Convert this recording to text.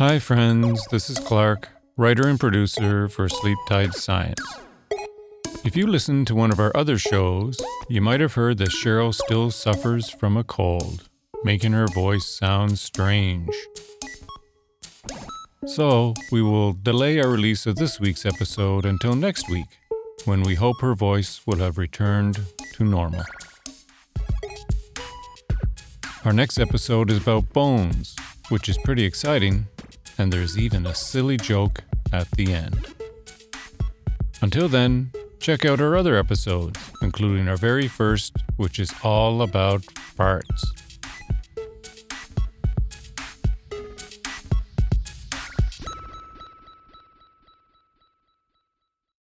Hi, friends. This is Clark, writer and producer for Sleep Tight Science. If you listen to one of our other shows, you might have heard that Cheryl still suffers from a cold, making her voice sound strange. So, we will delay our release of this week's episode until next week, when we hope her voice will have returned to normal. Our next episode is about bones, which is pretty exciting, and there's even a silly joke at the end. Until then, check out our other episodes, including our very first, which is all about farts.